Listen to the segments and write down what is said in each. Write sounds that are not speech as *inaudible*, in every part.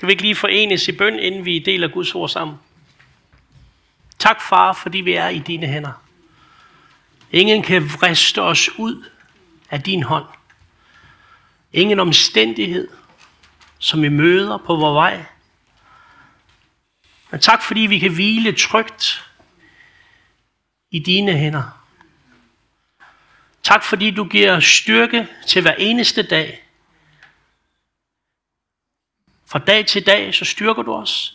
Skal vi ikke lige forenes i bøn, inden vi deler Guds ord sammen? Tak, far, fordi vi er i dine hænder. Ingen kan vriste os ud af din hånd. Ingen omstændighed, som vi møder på vores vej. Men tak, fordi vi kan hvile trygt i dine hænder. Tak, fordi du giver styrke til hver eneste dag. Fra dag til dag, så styrker du os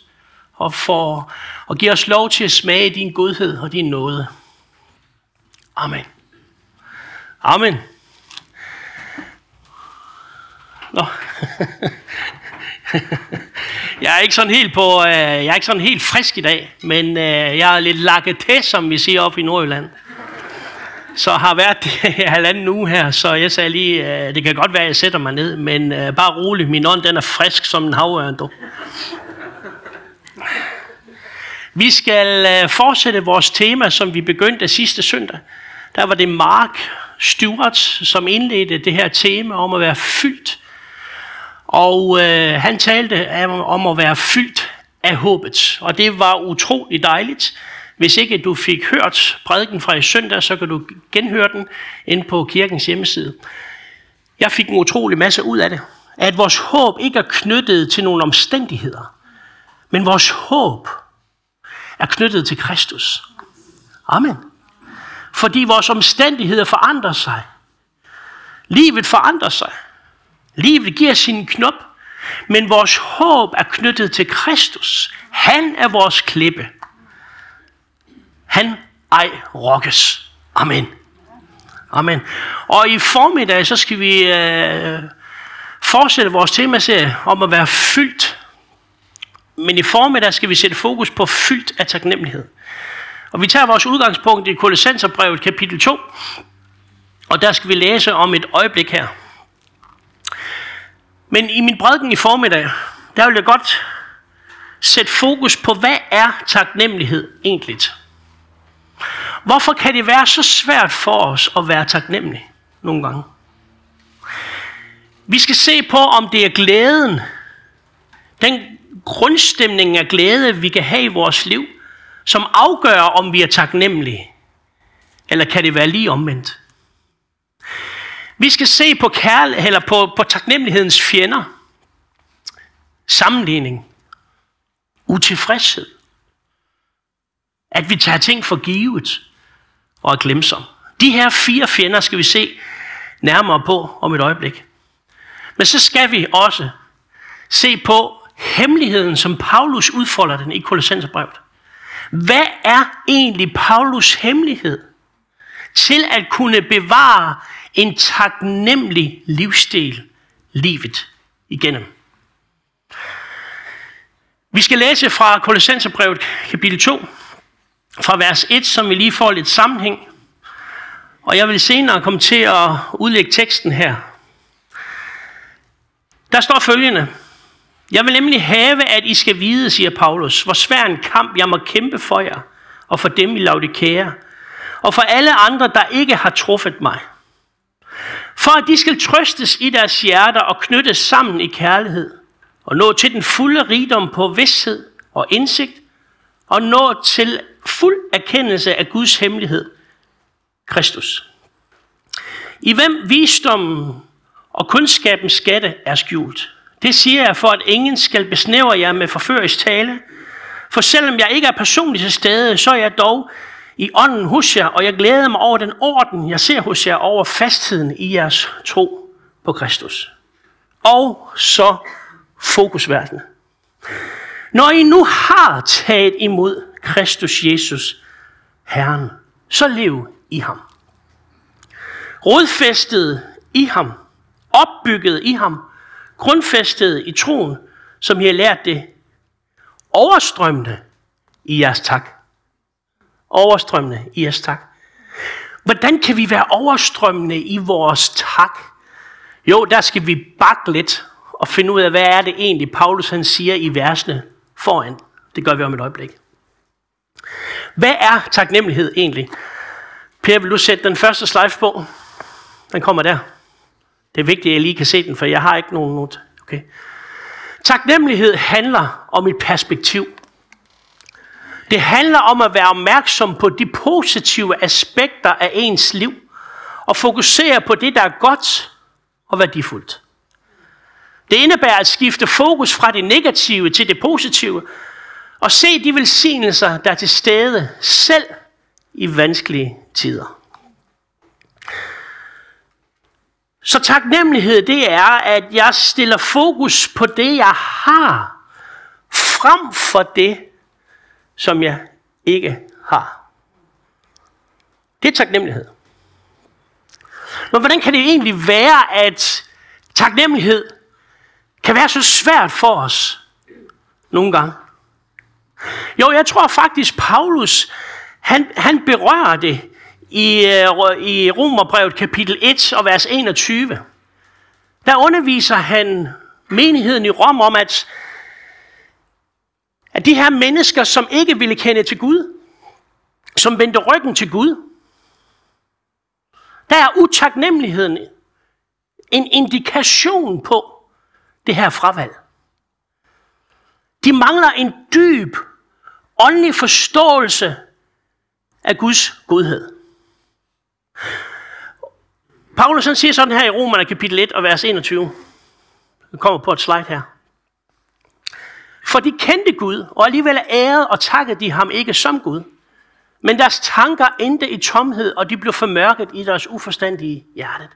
og, får, og giver os lov til at smage din godhed og din nåde. Amen. Amen. Nå. *laughs* jeg er ikke sådan helt på, øh, jeg er ikke sådan helt frisk i dag, men øh, jeg er lidt lakket til, som vi siger op i Nordjylland. Så har været det halvanden uge her, så jeg sagde lige, øh, det kan godt være, at jeg sætter mig ned, men øh, bare rolig, min ånd den er frisk som en havørn, du. Vi skal øh, fortsætte vores tema, som vi begyndte sidste søndag. Der var det Mark Stewart, som indledte det her tema om at være fyldt. Og øh, han talte om at være fyldt af håbet. Og det var utrolig dejligt. Hvis ikke du fik hørt prædiken fra i søndag, så kan du genhøre den ind på kirkens hjemmeside. Jeg fik en utrolig masse ud af det. At vores håb ikke er knyttet til nogle omstændigheder, men vores håb er knyttet til Kristus. Amen. Fordi vores omstændigheder forandrer sig. Livet forandrer sig. Livet giver sin knop, men vores håb er knyttet til Kristus. Han er vores klippe. Han ej rokkes. Amen. Amen. Og i formiddag, så skal vi øh, fortsætte vores temaserie om at være fyldt. Men i formiddag skal vi sætte fokus på fyldt af taknemmelighed. Og vi tager vores udgangspunkt i Kolossenserbrevet kapitel 2. Og der skal vi læse om et øjeblik her. Men i min prædiken i formiddag, der vil jeg godt sætte fokus på, hvad er taknemmelighed egentlig? Hvorfor kan det være så svært for os at være taknemmelige nogle gange? Vi skal se på, om det er glæden, den grundstemning af glæde, vi kan have i vores liv, som afgør, om vi er taknemmelige. Eller kan det være lige omvendt? Vi skal se på, kærl, eller på, på taknemmelighedens fjender. Sammenligning. Utilfredshed. At vi tager ting for givet og er glemsom. De her fire fjender skal vi se nærmere på om et øjeblik. Men så skal vi også se på hemmeligheden, som Paulus udfolder den i Kolossenserbrevet. Hvad er egentlig Paulus hemmelighed til at kunne bevare en taknemmelig livsstil livet igennem? Vi skal læse fra Kolossenserbrevet kapitel 2, fra vers 1, som vi lige får lidt sammenhæng. Og jeg vil senere komme til at udlægge teksten her. Der står følgende. Jeg vil nemlig have, at I skal vide, siger Paulus, hvor svær en kamp jeg må kæmpe for jer, og for dem i Laudikea, og for alle andre, der ikke har truffet mig. For at de skal trøstes i deres hjerter og knyttes sammen i kærlighed, og nå til den fulde rigdom på vidshed og indsigt, og nå til fuld erkendelse af Guds hemmelighed, Kristus. I hvem visdommen og kundskabens skatte er skjult. Det siger jeg for, at ingen skal besnævre jer med forførisk tale. For selvom jeg ikke er personligt til stede, så er jeg dog i ånden hos jer, og jeg glæder mig over den orden, jeg ser hos jer over fastheden i jeres tro på Kristus. Og så fokusverdenen. Når I nu har taget imod Kristus Jesus, Herren, så lev i ham. Rodfæstet i ham, opbygget i ham, grundfæstet i troen, som I har lært det, overstrømmende i jeres tak. Overstrømmende i jeres tak. Hvordan kan vi være overstrømmende i vores tak? Jo, der skal vi bakke lidt og finde ud af, hvad er det egentlig, Paulus han siger i versene foran. Det gør vi om et øjeblik. Hvad er taknemmelighed egentlig? Per, vil du sætte den første slide på? Den kommer der. Det er vigtigt, at jeg lige kan se den, for jeg har ikke nogen not. Okay. Taknemmelighed handler om et perspektiv. Det handler om at være opmærksom på de positive aspekter af ens liv, og fokusere på det, der er godt og værdifuldt. Det indebærer at skifte fokus fra det negative til det positive, og se de velsignelser, der er til stede selv i vanskelige tider. Så taknemmelighed, det er, at jeg stiller fokus på det, jeg har, frem for det, som jeg ikke har. Det er taknemmelighed. Men hvordan kan det egentlig være, at taknemmelighed kan være så svært for os nogle gange? Jo, jeg tror faktisk, Paulus, han, han berører det i, øh, i Romerbrevet kapitel 1 og vers 21. Der underviser han menigheden i Rom om, at, at de her mennesker, som ikke ville kende til Gud, som vendte ryggen til Gud, der er utaknemmeligheden en indikation på det her fravalg. De mangler en dyb åndelig forståelse af Guds godhed. Paulus han siger sådan her i Romerne kapitel 1 og vers 21. Det kommer på et slide her. For de kendte Gud, og alligevel ærede og takkede de ham ikke som Gud. Men deres tanker endte i tomhed, og de blev formørket i deres uforstandige hjerte.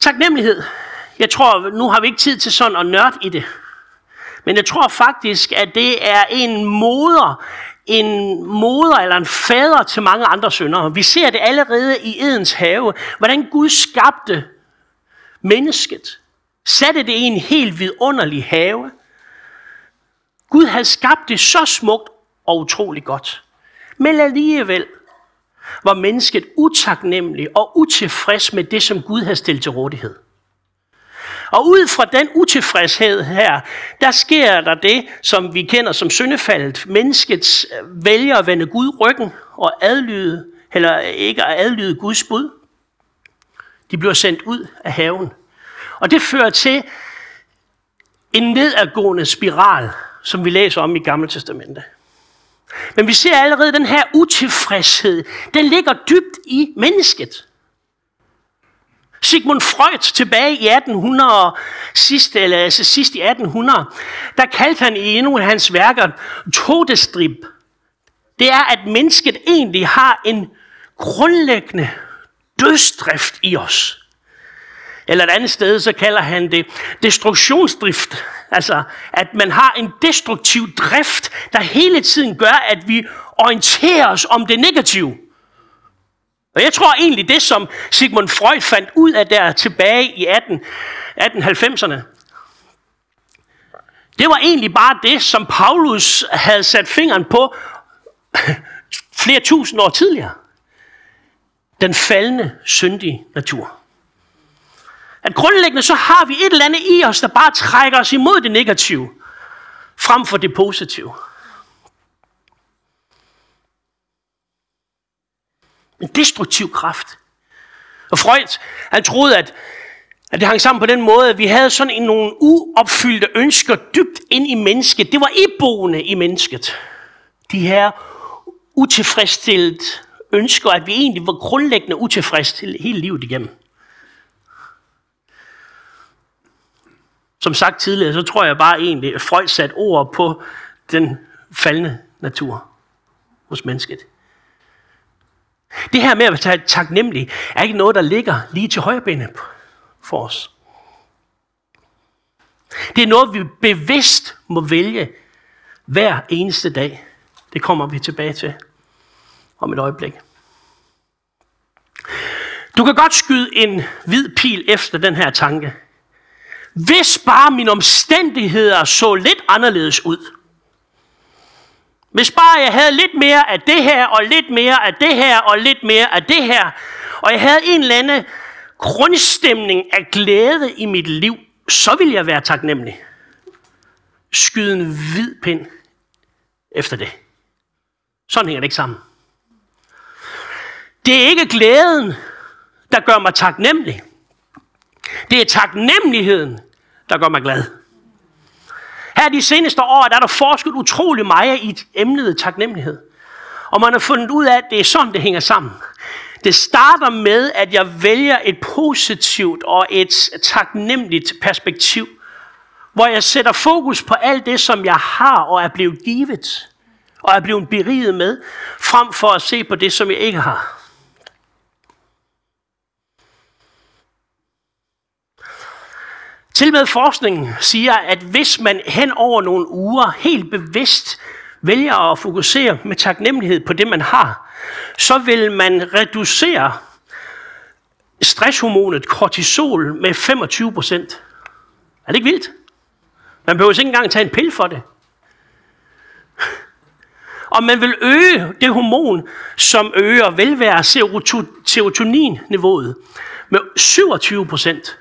Taknemmelighed. Jeg tror, nu har vi ikke tid til sådan at nørde i det. Men jeg tror faktisk, at det er en moder, en moder eller en fader til mange andre syndere. Vi ser det allerede i Edens have, hvordan Gud skabte mennesket. Satte det i en helt vidunderlig have. Gud havde skabt det så smukt og utrolig godt. Men alligevel var mennesket utaknemmelig og utilfreds med det, som Gud havde stillet til rådighed. Og ud fra den utilfredshed her, der sker der det, som vi kender som syndefaldet. Mennesket øh, vælger at vende Gud ryggen og adlyde, eller ikke at adlyde Guds bud. De bliver sendt ud af haven. Og det fører til en nedadgående spiral, som vi læser om i Gamle Testamente. Men vi ser allerede den her utilfredshed, den ligger dybt i mennesket. Sigmund Freud tilbage i 1800, sidst, eller altså sidst i 1800, der kaldte han i endnu af hans værker todestrip. Det er, at mennesket egentlig har en grundlæggende dødsdrift i os. Eller et andet sted, så kalder han det destruktionsdrift. Altså, at man har en destruktiv drift, der hele tiden gør, at vi orienterer os om det negative. Og jeg tror egentlig, det som Sigmund Freud fandt ud af der tilbage i 18, 1890'erne, det var egentlig bare det, som Paulus havde sat fingeren på *clears throat* flere tusind år tidligere. Den faldende, syndige natur. At grundlæggende så har vi et eller andet i os, der bare trækker os imod det negative, frem for det positive. En destruktiv kraft. Og Freud, han troede, at, at det hang sammen på den måde, at vi havde sådan en, nogle uopfyldte ønsker dybt ind i mennesket. Det var iboende i mennesket. De her utilfredsstillet ønsker, at vi egentlig var grundlæggende utilfredsstillet hele livet igennem. Som sagt tidligere, så tror jeg bare egentlig, at Freud satte ord på den faldende natur hos mennesket. Det her med at være taknemmelig er ikke noget, der ligger lige til højrebenet for os. Det er noget, vi bevidst må vælge hver eneste dag. Det kommer vi tilbage til om et øjeblik. Du kan godt skyde en hvid pil efter den her tanke. Hvis bare mine omstændigheder så lidt anderledes ud. Hvis bare jeg havde lidt mere af det her, og lidt mere af det her, og lidt mere af det her, og jeg havde en eller anden grundstemning af glæde i mit liv, så ville jeg være taknemmelig. Skyde en hvid pind efter det. Sådan hænger det ikke sammen. Det er ikke glæden, der gør mig taknemmelig. Det er taknemmeligheden, der gør mig glad. Her de seneste år, der er der forsket utrolig meget i emnet taknemmelighed. Og man har fundet ud af, at det er sådan, det hænger sammen. Det starter med, at jeg vælger et positivt og et taknemmeligt perspektiv, hvor jeg sætter fokus på alt det, som jeg har og er blevet givet, og er blevet beriget med, frem for at se på det, som jeg ikke har. Til med forskningen siger, at hvis man hen over nogle uger helt bevidst vælger at fokusere med taknemmelighed på det, man har, så vil man reducere stresshormonet kortisol med 25 procent. Er det ikke vildt? Man behøver ikke engang tage en pille for det. Og man vil øge det hormon, som øger velvære serotonin-niveauet med 27 procent.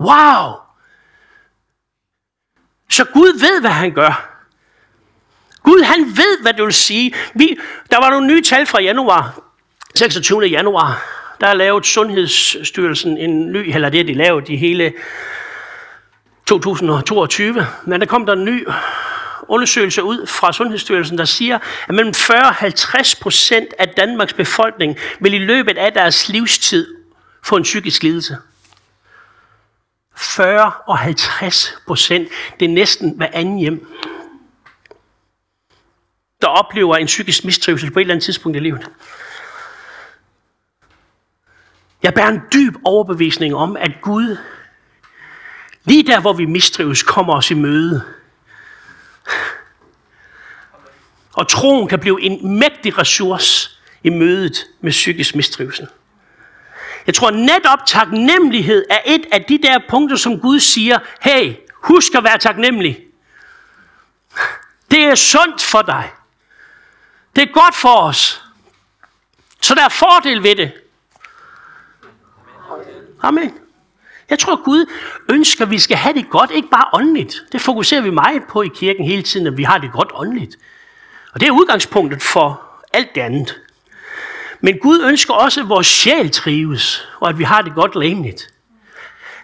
Wow! Så Gud ved, hvad han gør. Gud, han ved, hvad det vil sige. Vi, der var nogle nye tal fra januar, 26. januar. Der har lavet Sundhedsstyrelsen en ny, eller det de lavet i hele 2022. Men der kom der en ny undersøgelse ud fra Sundhedsstyrelsen, der siger, at mellem 40 og 50 procent af Danmarks befolkning vil i løbet af deres livstid få en psykisk lidelse. 40 og 50 procent. Det er næsten hver anden hjem, der oplever en psykisk mistrivsel på et eller andet tidspunkt i livet. Jeg bærer en dyb overbevisning om, at Gud, lige der hvor vi mistrives, kommer os i møde. Og troen kan blive en mægtig ressource i mødet med psykisk mistrivsel. Jeg tror netop taknemmelighed er et af de der punkter, som Gud siger, hey, husk at være taknemmelig. Det er sundt for dig. Det er godt for os. Så der er fordel ved det. Amen. Jeg tror, Gud ønsker, at vi skal have det godt, ikke bare åndeligt. Det fokuserer vi meget på i kirken hele tiden, at vi har det godt åndeligt. Og det er udgangspunktet for alt det andet. Men Gud ønsker også, at vores sjæl trives, og at vi har det godt læmeligt.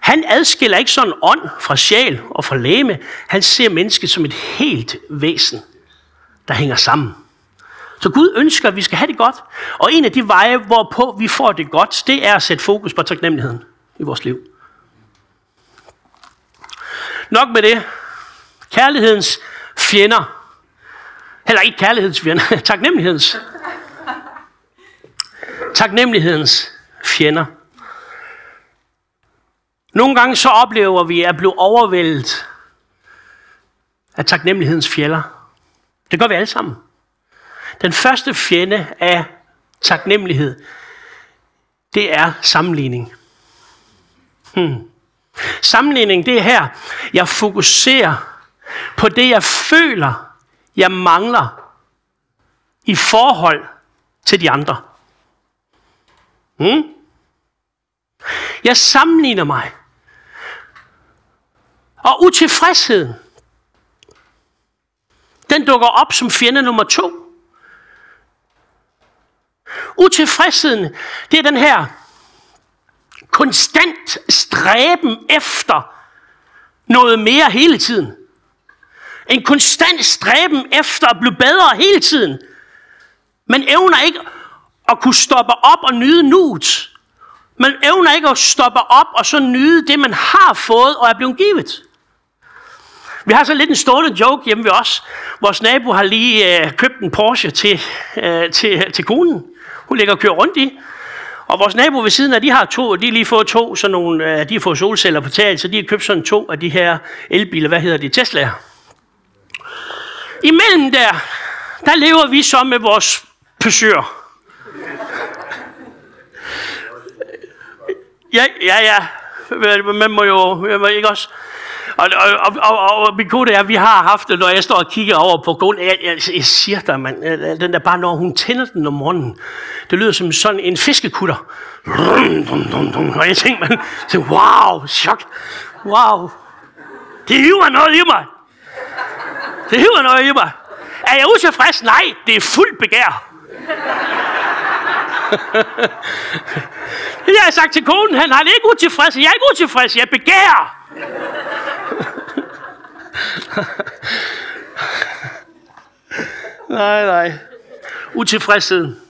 Han adskiller ikke sådan ånd fra sjæl og fra læme. Han ser mennesket som et helt væsen, der hænger sammen. Så Gud ønsker, at vi skal have det godt. Og en af de veje, hvorpå vi får det godt, det er at sætte fokus på taknemmeligheden i vores liv. Nok med det. Kærlighedens fjender. Heller ikke kærlighedens fjender. *laughs* Taknemmelighedens taknemmelighedens fjender. Nogle gange så oplever vi at blive overvældet af taknemmelighedens fjender. Det gør vi alle sammen. Den første fjende af taknemmelighed, det er sammenligning. Hmm. Sammenligning, det er her, jeg fokuserer på det, jeg føler, jeg mangler i forhold til de andre. Hmm? Jeg sammenligner mig. Og utilfredsheden, den dukker op som fjende nummer to. Utilfredsheden, det er den her konstant stræben efter noget mere hele tiden. En konstant stræben efter at blive bedre hele tiden. Men evner ikke at kunne stoppe op og nyde nuet. Man evner ikke at stoppe op og så nyde det, man har fået og er blevet givet. Vi har så lidt en stående joke hjemme ved os. Vores nabo har lige øh, købt en Porsche til, øh, til, til konen. Hun ligger og kører rundt i. Og vores nabo ved siden af, de har to, og de har lige fået to, sådan nogle, øh, de har fået solceller på taget, så de har købt sådan to af de her elbiler, hvad hedder de, Tesla'er. Imellem der, der lever vi så med vores Peugeot. Ja, ja, ja. Man må jo, jeg må ikke også... Og, og, og, og, og min kone er, vi har haft det, når jeg står og kigger over på gulvet. Jeg, jeg, jeg siger dig, man, øh, øh, den der bare, når hun tænder den om morgenen, det lyder som sådan en fiskekutter. Og jeg tænker, man, tænker, wow, chok, wow. Det hiver noget i mig. Det hiver noget i mig. Er jeg utilfreds? Nej, det er fuldt begær. Jeg har sagt til konen, han, han er ikke utilfreds. Jeg er ikke utilfreds, jeg begærer. nej, nej. Utilfredsheden.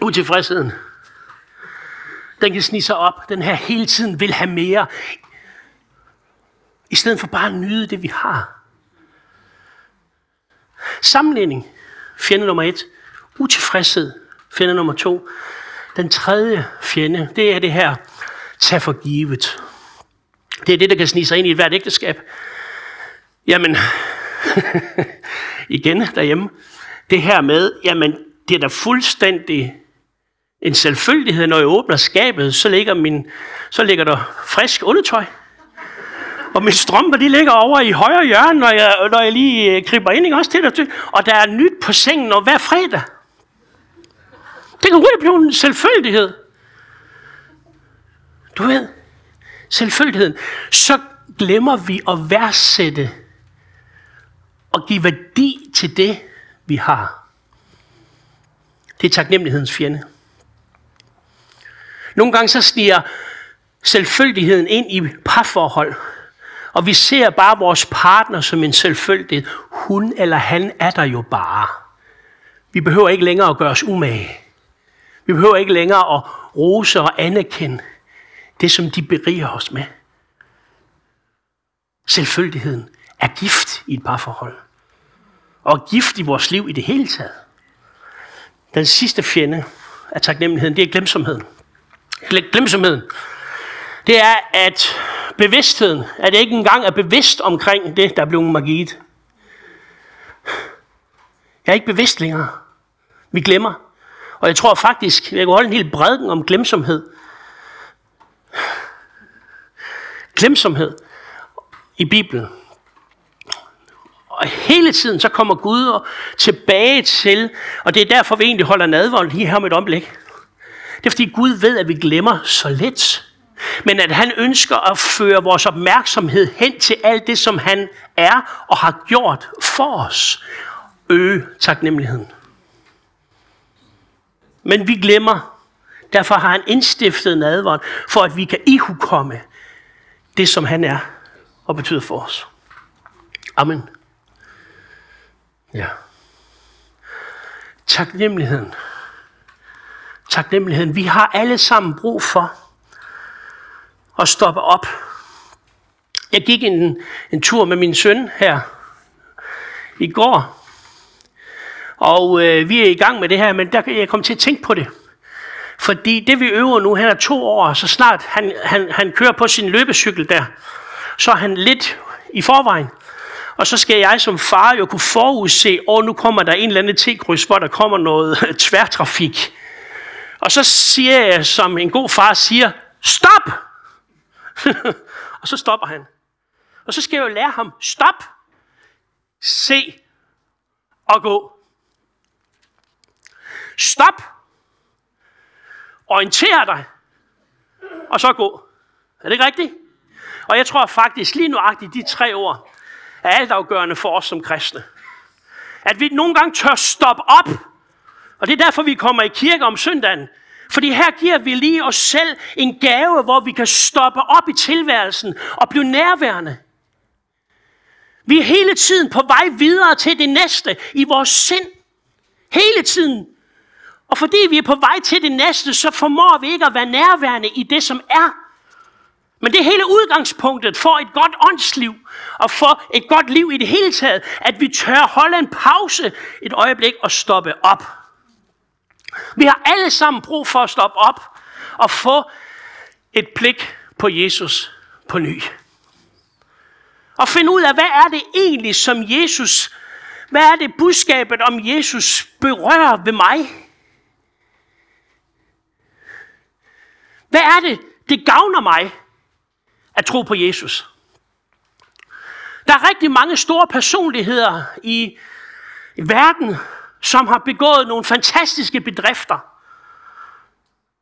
Utilfredsheden. Den kan snige sig op. Den her hele tiden vil have mere. I stedet for bare at nyde det, vi har. Sammenligning. Fjende nummer et. Utilfredshed. Fjende nummer to. Den tredje fjende, det er det her, tag for givet. Det er det, der kan snige sig ind i et hvert ægteskab. Jamen, *laughs* igen derhjemme, det her med, jamen, det er da fuldstændig en selvfølgelighed, når jeg åbner skabet, så ligger, min, så ligger der frisk undertøj. Og mine strømper, de ligger over i højre hjørne, når jeg, når jeg lige øh, kriber ind, ikke? også til det. Og der er nyt på sengen og hver fredag. Det kan hurtigt blive en selvfølgelighed. Du ved, selvfølgeligheden. Så glemmer vi at værdsætte og give værdi til det, vi har. Det er taknemmelighedens fjende. Nogle gange så sniger selvfølgeligheden ind i parforhold, og vi ser bare vores partner som en selvfølgelighed. Hun eller han er der jo bare. Vi behøver ikke længere at gøre os umage. Vi behøver ikke længere at rose og anerkende det, som de beriger os med. Selvfølgeligheden er gift i et parforhold. Og gift i vores liv i det hele taget. Den sidste fjende af taknemmeligheden, det er glemsomheden. Glemsomheden. Det er, at bevidstheden, at jeg ikke engang er bevidst omkring det, der er blevet magiet. Jeg er ikke bevidst længere. Vi glemmer. Og jeg tror faktisk, jeg kunne holde en hel bredden om glemsomhed. Glemsomhed i Bibelen. Og hele tiden så kommer Gud tilbage til, og det er derfor, vi egentlig holder nadvold lige her med et øjeblik. Det er fordi Gud ved, at vi glemmer så let. Men at han ønsker at føre vores opmærksomhed hen til alt det, som han er og har gjort for os. Øge taknemmeligheden. Men vi glemmer. Derfor har han indstiftet nadvånd, for at vi kan ihukomme det, som han er og betyder for os. Amen. Ja. Taknemmeligheden. Taknemmeligheden. Vi har alle sammen brug for at stoppe op. Jeg gik en, en tur med min søn her i går, og øh, vi er i gang med det her, men der kan jeg komme til at tænke på det. Fordi det vi øver nu, han er to år, så snart han, han, han kører på sin løbecykel der, så er han lidt i forvejen. Og så skal jeg som far jo kunne forudse, og nu kommer der en eller anden T-kryds, hvor der kommer noget *laughs* tværtrafik. Og så siger jeg, som en god far siger, stop! *laughs* og så stopper han. Og så skal jeg jo lære ham, stop, se og gå. Stop, orienter dig, og så gå. Er det ikke rigtigt? Og jeg tror faktisk lige nuagtigt de tre ord er altafgørende for os som kristne. At vi nogle gange tør stoppe op. Og det er derfor, vi kommer i kirke om søndagen. Fordi her giver vi lige os selv en gave, hvor vi kan stoppe op i tilværelsen og blive nærværende. Vi er hele tiden på vej videre til det næste i vores sind. Hele tiden. Og fordi vi er på vej til det næste, så formår vi ikke at være nærværende i det, som er. Men det er hele udgangspunktet for et godt åndsliv og for et godt liv i det hele taget, at vi tør holde en pause et øjeblik og stoppe op. Vi har alle sammen brug for at stoppe op og få et blik på Jesus på ny. Og finde ud af, hvad er det egentlig, som Jesus, hvad er det budskabet om Jesus berører ved mig? Hvad er det, det gavner mig at tro på Jesus? Der er rigtig mange store personligheder i verden, som har begået nogle fantastiske bedrifter.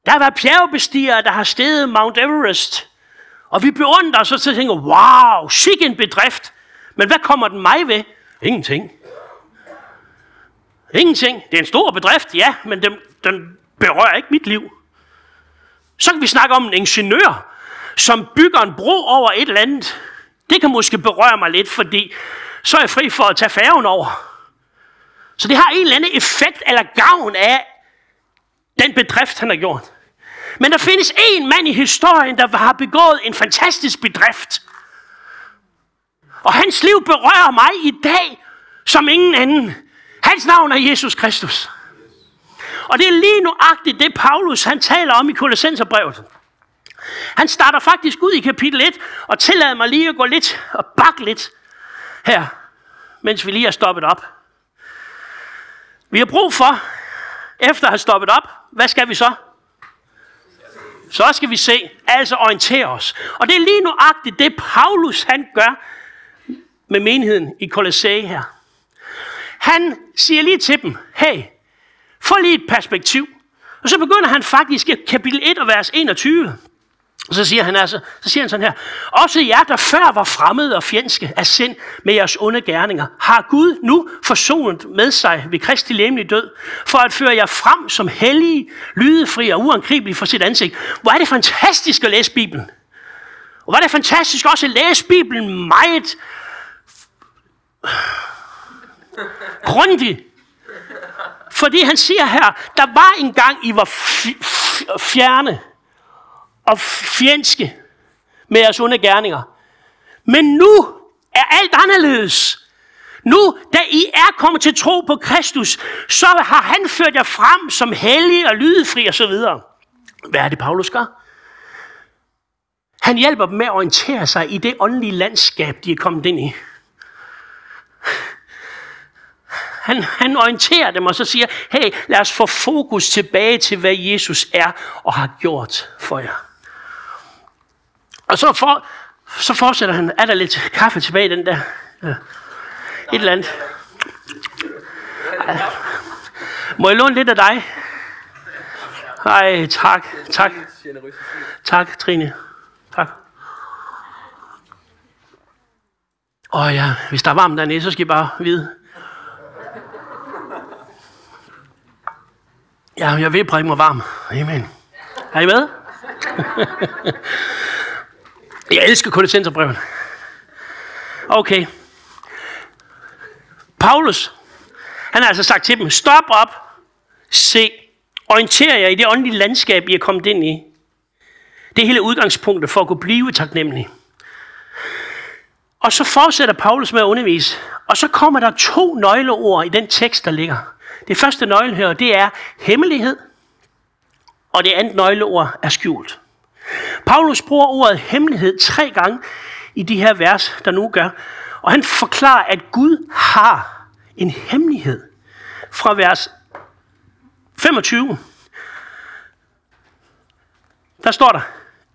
Der har været bjergbestigere, der har steget Mount Everest. Og vi beundrer så tænker, wow, sikke en bedrift. Men hvad kommer den mig ved? Ingenting. Ingenting. Det er en stor bedrift, ja, men den, den berører ikke mit liv. Så kan vi snakke om en ingeniør, som bygger en bro over et eller andet, det kan måske berøre mig lidt, fordi så er jeg fri for at tage færgen over. Så det har en eller anden effekt eller gavn af den bedrift, han har gjort. Men der findes en mand i historien, der har begået en fantastisk bedrift. Og hans liv berører mig i dag som ingen anden. Hans navn er Jesus Kristus. Og det er lige nuagtigt det, Paulus han taler om i Kolossenserbrevet. Han starter faktisk ud i kapitel 1, og tillader mig lige at gå lidt og bakke lidt her, mens vi lige har stoppet op. Vi har brug for, efter at have stoppet op, hvad skal vi så? Så skal vi se, altså orientere os. Og det er lige nuagtigt det, Paulus han gør med menigheden i Colossae her. Han siger lige til dem, hey, få lige et perspektiv. Og så begynder han faktisk i kapitel 1 og vers 21. Og så siger han altså, så siger han sådan her, også jer, der før var fremmede og fjendske af sind med jeres onde gerninger, har Gud nu forsonet med sig ved Kristi lemlig død, for at føre jer frem som hellige, lydefri og uangribelige for sit ansigt. Hvor er det fantastisk at læse Bibelen. Og hvor er det fantastisk også at læse Bibelen meget grundigt. Fordi han siger her, der var en gang, I var fjerne og fjendske med jeres onde gerninger. Men nu er alt anderledes. Nu, da I er kommet til tro på Kristus, så har han ført jer frem som hellige og lydefri og så videre. Hvad er det, Paulus gør? Han hjælper dem med at orientere sig i det åndelige landskab, de er kommet ind i. Han, han orienterer dem og så siger, hey, lad os få fokus tilbage til, hvad Jesus er og har gjort for jer. Og så, for, så fortsætter han, er der lidt kaffe tilbage i den der? Ja. Et eller andet. Må jeg låne lidt af dig? Ej, tak, tak. Tak, Trine. Tak. Åh ja, hvis der er varmt dernede, så skal I bare vide. Ja, jeg vil at mig varm. Amen. Er I med? *laughs* Jeg elsker Kolossenserbrevet. Okay. Paulus, han har altså sagt til dem, stop op, se, orienter jer i det åndelige landskab, I er kommet ind i. Det er hele udgangspunktet for at kunne blive taknemmelig. Og så fortsætter Paulus med at undervise, og så kommer der to nøgleord i den tekst, der ligger. Det første nøgle her, det er hemmelighed, og det andet nøgleord er skjult. Paulus bruger ordet hemmelighed tre gange i de her vers, der nu gør. Og han forklarer, at Gud har en hemmelighed. Fra vers 25. Der står der,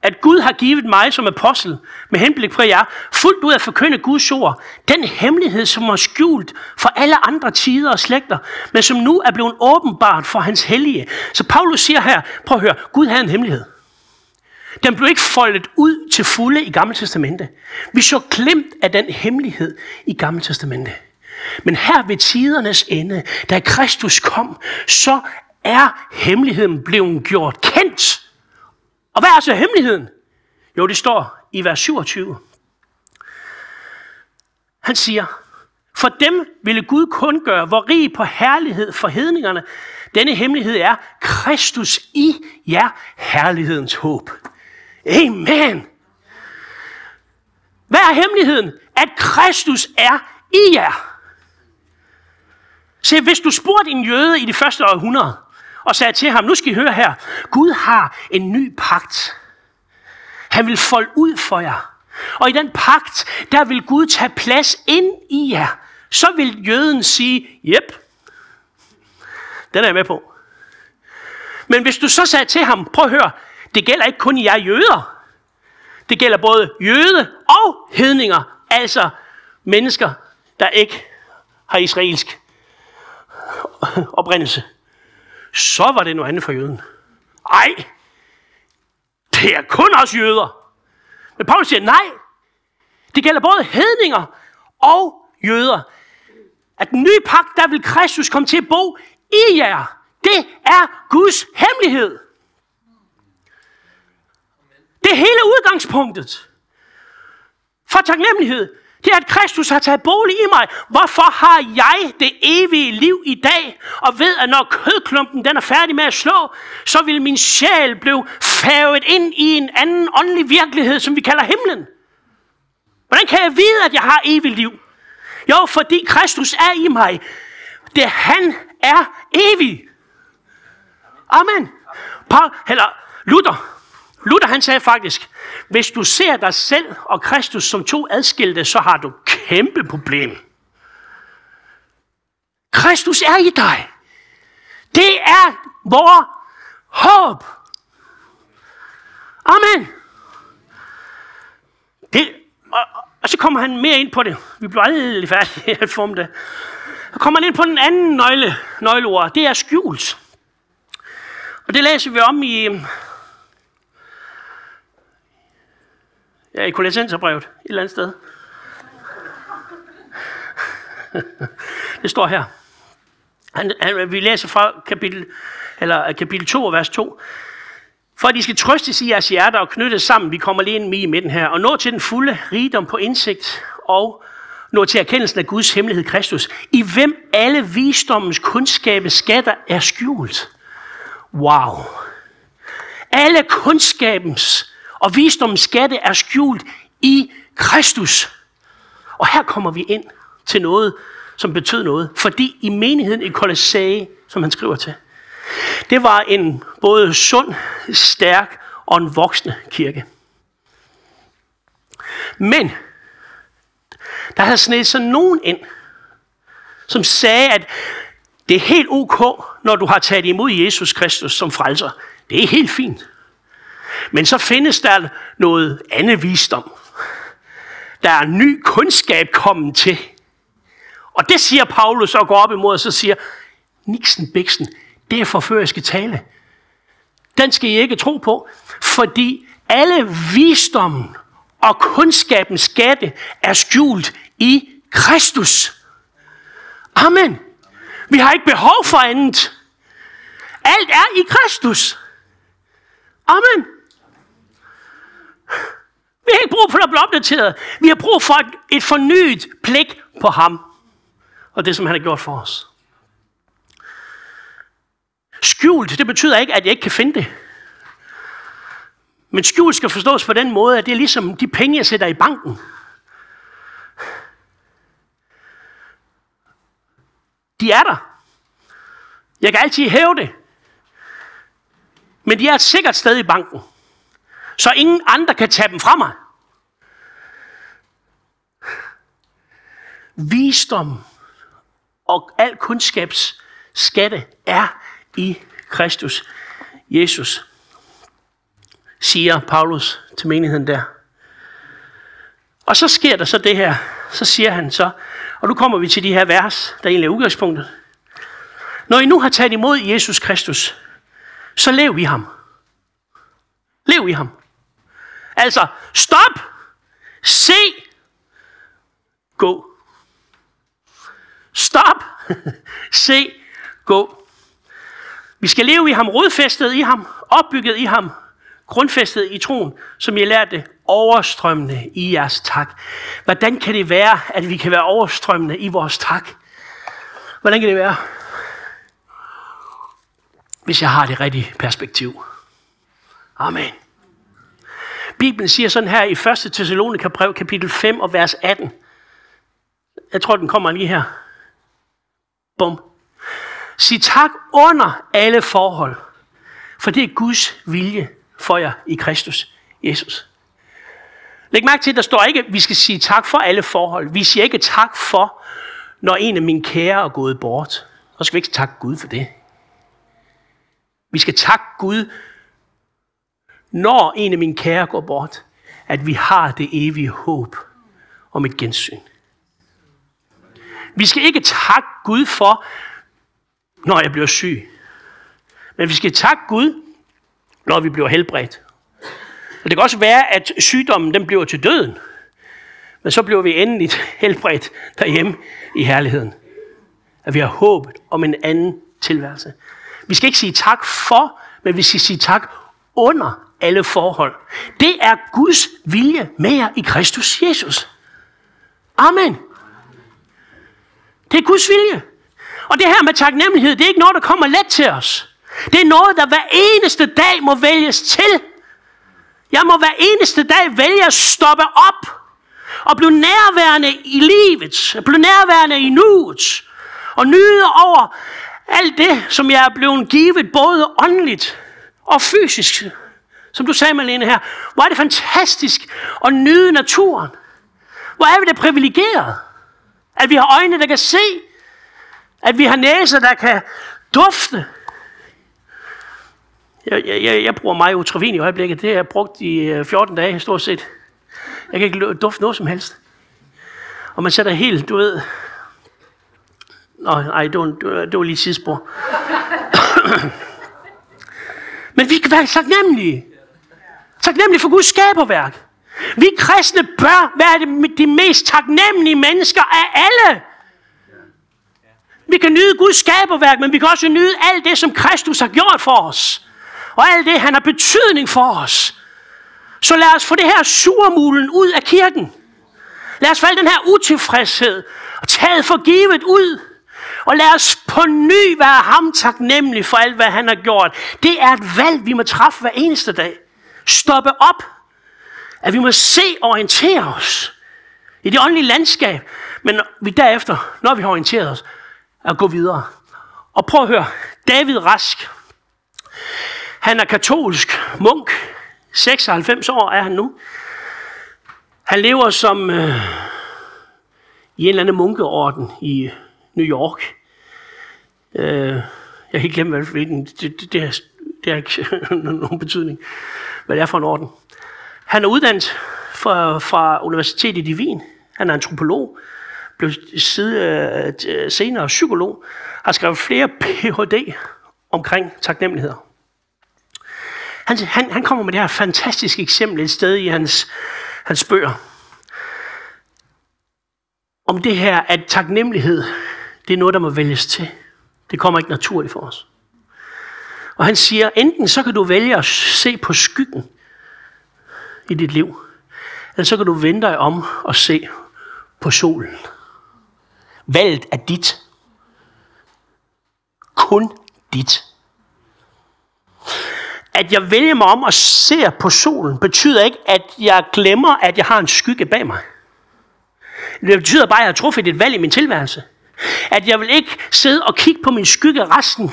at Gud har givet mig som apostel med henblik på jer, fuldt ud at forkynde Guds ord, den hemmelighed, som var skjult for alle andre tider og slægter, men som nu er blevet åbenbart for hans hellige. Så Paulus siger her, prøv at høre, Gud har en hemmelighed. Den blev ikke foldet ud til fulde i Gamle Testamente. Vi så klemt af den hemmelighed i Gamle Testamente. Men her ved tidernes ende, da Kristus kom, så er hemmeligheden blevet gjort kendt. Og hvad er så hemmeligheden? Jo, det står i vers 27. Han siger, for dem ville Gud kun gøre, hvor rig på herlighed for hedningerne. Denne hemmelighed er Kristus i jer, herlighedens håb. Amen. Hvad er hemmeligheden? At Kristus er i jer. Se, hvis du spurgte en jøde i de første århundrede, og sagde til ham, nu skal I høre her, Gud har en ny pagt. Han vil folde ud for jer. Og i den pagt, der vil Gud tage plads ind i jer. Så vil jøden sige, jep, den er jeg med på. Men hvis du så sagde til ham, prøv at høre, det gælder ikke kun jer jøder. Det gælder både jøde og hedninger, altså mennesker, der ikke har israelsk oprindelse. Så var det noget andet for jøden. Ej, det er kun os jøder. Men Paulus siger, nej, det gælder både hedninger og jøder. At den nye pagt, der vil Kristus komme til at bo i jer. Det er Guds hemmelighed. Det er hele udgangspunktet for taknemmelighed. Det er, at Kristus har taget bolig i mig. Hvorfor har jeg det evige liv i dag? Og ved, at når kødklumpen den er færdig med at slå, så vil min sjæl blive færget ind i en anden åndelig virkelighed, som vi kalder himlen. Hvordan kan jeg vide, at jeg har evigt liv? Jo, fordi Kristus er i mig. Det han er evig. Amen. Paul, eller Luther, Luther han sagde faktisk, hvis du ser dig selv og Kristus som to adskilte, så har du kæmpe problem. Kristus er i dig. Det er vores håb. Amen. Det, og, og så kommer han mere ind på det. Vi bliver aldrig færdige at forme det. Så kommer han ind på den anden nøgle, nøgleord. Det er skjult. Og det læser vi om i Ja, i Kolossenserbrevet, et eller andet sted. det står her. Han, han, vi læser fra kapitel, eller øh, kapitel 2, vers 2. For at de skal trøstes i jeres hjerter og knyttes sammen, vi kommer lige ind i midten her, og nå til den fulde rigdom på indsigt og nå til erkendelsen af Guds hemmelighed Kristus, i hvem alle visdommens kundskabes skatter er skjult. Wow. Alle kundskabens og visdommens skatte er skjult i Kristus. Og her kommer vi ind til noget, som betød noget. Fordi i menigheden i Kolossae, som han skriver til, det var en både sund, stærk og en voksende kirke. Men der havde snedet sig nogen ind, som sagde, at det er helt ok, når du har taget imod Jesus Kristus som frelser. Det er helt fint. Men så findes der noget andet visdom. Der er ny kundskab kommet til. Og det siger Paulus og går op imod og så siger, Nixon Bixen, det er forføriske tale. Den skal I ikke tro på, fordi alle visdommen og kundskabens skatte er skjult i Kristus. Amen. Vi har ikke behov for andet. Alt er i Kristus. Amen. Brug for at blive opdateret. Vi har brug for et, et fornyet blik på ham. Og det, som han har gjort for os. Skjult, det betyder ikke, at jeg ikke kan finde det. Men skjult skal forstås på den måde, at det er ligesom de penge, jeg sætter i banken. De er der. Jeg kan altid hæve det. Men de er et sikkert sted i banken så ingen andre kan tage dem fra mig. Visdom og al kundskabs skatte er i Kristus Jesus, siger Paulus til menigheden der. Og så sker der så det her. Så siger han så, og nu kommer vi til de her vers, der egentlig er udgangspunktet. Når I nu har taget imod Jesus Kristus, så lev i ham. Lev i ham. Altså, stop, se, gå. Stop, *laughs* se, gå. Vi skal leve i ham, rodfæstet i ham, opbygget i ham, grundfæstet i troen, som jeg lærte overstrømmende i jeres tak. Hvordan kan det være, at vi kan være overstrømmende i vores tak? Hvordan kan det være? Hvis jeg har det rigtige perspektiv. Amen. Bibelen siger sådan her i 1. Thessalonika brev, kapitel 5 og vers 18. Jeg tror, den kommer lige her. Bum. Sig tak under alle forhold, for det er Guds vilje for jer i Kristus Jesus. Læg mærke til, at der står ikke, at vi skal sige tak for alle forhold. Vi siger ikke tak for, når en af mine kære er gået bort. Så skal vi ikke takke Gud for det. Vi skal takke Gud når en af mine kære går bort, at vi har det evige håb om et gensyn. Vi skal ikke takke Gud for, når jeg bliver syg. Men vi skal takke Gud, når vi bliver helbredt. Og det kan også være, at sygdommen den bliver til døden. Men så bliver vi endelig *laughs* helbredt derhjemme i herligheden. At vi har håbet om en anden tilværelse. Vi skal ikke sige tak for, men vi skal sige tak under alle forhold. Det er Guds vilje med jer i Kristus Jesus. Amen. Det er Guds vilje. Og det her med taknemmelighed, det er ikke noget, der kommer let til os. Det er noget, der hver eneste dag må vælges til. Jeg må hver eneste dag vælge at stoppe op og blive nærværende i livet, blive nærværende i nuet, og nyde over alt det, som jeg er blevet givet, både åndeligt og fysisk. Som du sagde, Malene her. Hvor er det fantastisk at nyde naturen. Hvor er vi det privilegeret. At vi har øjne, der kan se. At vi har næser, der kan dufte. Jeg, jeg, jeg jeg bruger mig utravin i øjeblikket. Det har jeg brugt i øh, 14 dage, stort set. Jeg kan ikke dufte noget som helst. Og man sætter helt, du ved... Nå, nej, det var, det var lige sidspor. *coughs* Men vi kan være taknemmelige. Taknemmelige for Guds skaberværk. Vi kristne bør være de mest taknemmelige mennesker af alle. Vi kan nyde Guds skaberværk, men vi kan også nyde alt det, som Kristus har gjort for os. Og alt det, han har betydning for os. Så lad os få det her surmulen ud af kirken. Lad os falde den her utilfredshed og tage for givet ud. Og lad os på ny være ham taknemmelig for alt, hvad han har gjort. Det er et valg, vi må træffe hver eneste dag. Stoppe op. At vi må se og orientere os i det åndelige landskab. Men vi derefter, når vi har orienteret os, at gå videre. Og prøv at høre. David Rask. Han er katolsk munk. 96 år er han nu. Han lever som øh, i en eller anden munkeorden i New York. Øh, jeg kan ikke glemme, hvilken, det, det, det, det har ikke *laughs* nogen betydning, hvad det er for en orden. Han er uddannet fra, fra Universitetet i Wien. Han er antropolog, blev side, øh, senere psykolog, har skrevet flere Ph.D. omkring taknemmeligheder. Han, han, han kommer med det her fantastiske eksempel et sted i hans, hans bøger. Om det her, at taknemmelighed, det er noget, der må vælges til. Det kommer ikke naturligt for os. Og han siger, enten så kan du vælge at se på skyggen i dit liv, Ellers så kan du vende dig om og se på solen. Valget er dit. Kun dit. At jeg vælger mig om og ser på solen, betyder ikke, at jeg glemmer, at jeg har en skygge bag mig. Det betyder bare, at jeg har truffet et valg i min tilværelse. At jeg vil ikke sidde og kigge på min skygge resten.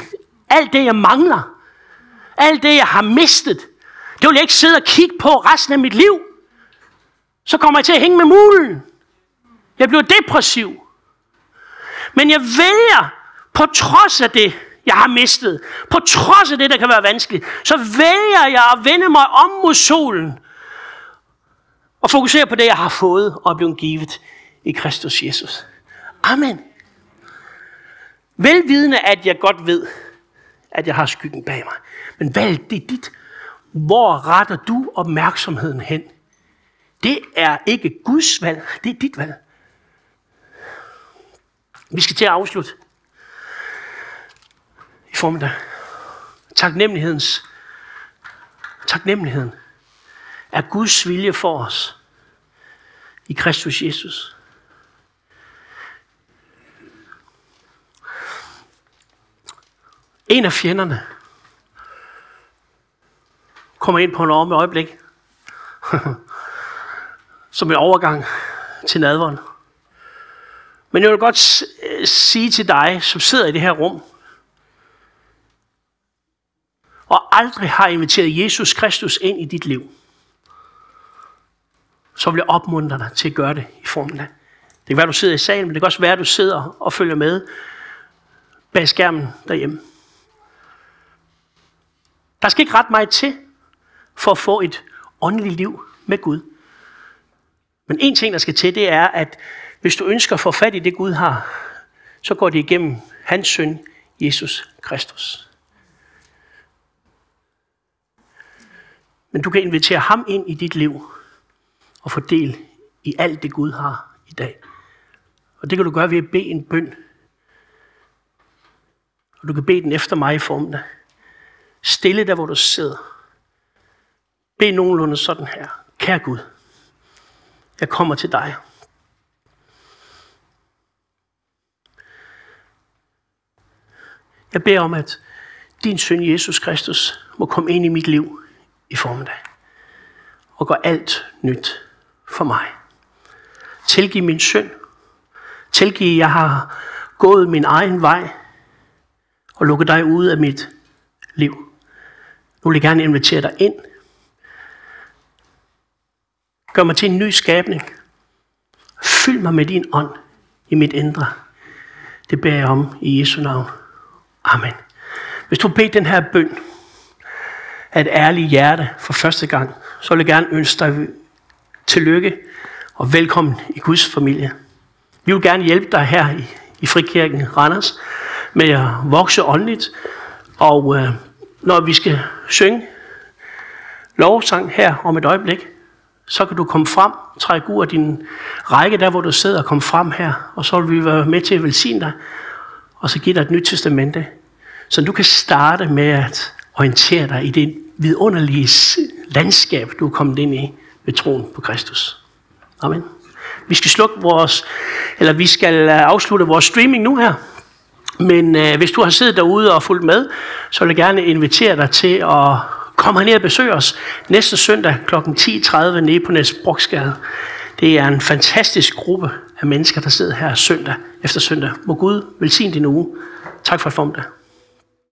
Alt det, jeg mangler. Alt det, jeg har mistet. Det vil jeg ikke sidde og kigge på resten af mit liv. Så kommer jeg til at hænge med mulen. Jeg bliver depressiv. Men jeg vælger, på trods af det, jeg har mistet, på trods af det, der kan være vanskeligt, så vælger jeg at vende mig om mod solen og fokusere på det, jeg har fået og er blevet givet i Kristus Jesus. Amen. Velvidende, at jeg godt ved, at jeg har skyggen bag mig. Men valg, det er dit. Hvor retter du opmærksomheden hen? Det er ikke Guds valg, det er dit valg. Vi skal til at afslutte i formiddag. Taknemmelighedens taknemmeligheden er Guds vilje for os i Kristus Jesus. En af fjenderne kommer ind på en om øjeblik, *laughs* som en overgang til nadvånd. Men jeg vil godt øh, sige til dig, som sidder i det her rum, og aldrig har inviteret Jesus Kristus ind i dit liv, så vil jeg opmuntre dig til at gøre det i formiddag. Det kan være, du sidder i salen, men det kan også være, at du sidder og følger med bag skærmen derhjemme. Der skal ikke ret meget til for at få et åndeligt liv med Gud. Men en ting, der skal til, det er, at hvis du ønsker at få fat i det, Gud har, så går det igennem hans søn, Jesus Kristus. Men du kan invitere ham ind i dit liv og få del i alt det, Gud har i dag. Og det kan du gøre ved at bede en bøn. Og du kan bede den efter mig i formen. Stille der, hvor du sidder bede nogenlunde sådan her. Kære Gud, jeg kommer til dig. Jeg beder om, at din søn Jesus Kristus må komme ind i mit liv i formiddag og gøre alt nyt for mig. Tilgiv min synd. Tilgiv, at jeg har gået min egen vej og lukket dig ud af mit liv. Nu vil jeg gerne invitere dig ind. Gør mig til en ny skabning. Fyld mig med din ånd i mit indre. Det beder jeg om i Jesu navn. Amen. Hvis du beder den her bøn af et ærligt hjerte for første gang, så vil jeg gerne ønske dig tillykke og velkommen i Guds familie. Vi vil gerne hjælpe dig her i, i Frikirken Randers med at vokse åndeligt. Og øh, når vi skal synge lovsang her om et øjeblik, så kan du komme frem, trække ud af din række der, hvor du sidder, og komme frem her, og så vil vi være med til at velsigne dig, og så give dig et nyt testamente, så du kan starte med at orientere dig i det vidunderlige landskab, du er kommet ind i ved troen på Kristus. Amen. Vi skal slukke vores, eller vi skal øh, afslutte vores streaming nu her. Men øh, hvis du har siddet derude og fulgt med, så vil jeg gerne invitere dig til at Kom her ned og besøg os næste søndag kl. 10.30 nede på Næs Brugsgade. Det er en fantastisk gruppe af mennesker, der sidder her søndag efter søndag. Må Gud velsigne din uge. Tak for et formiddag.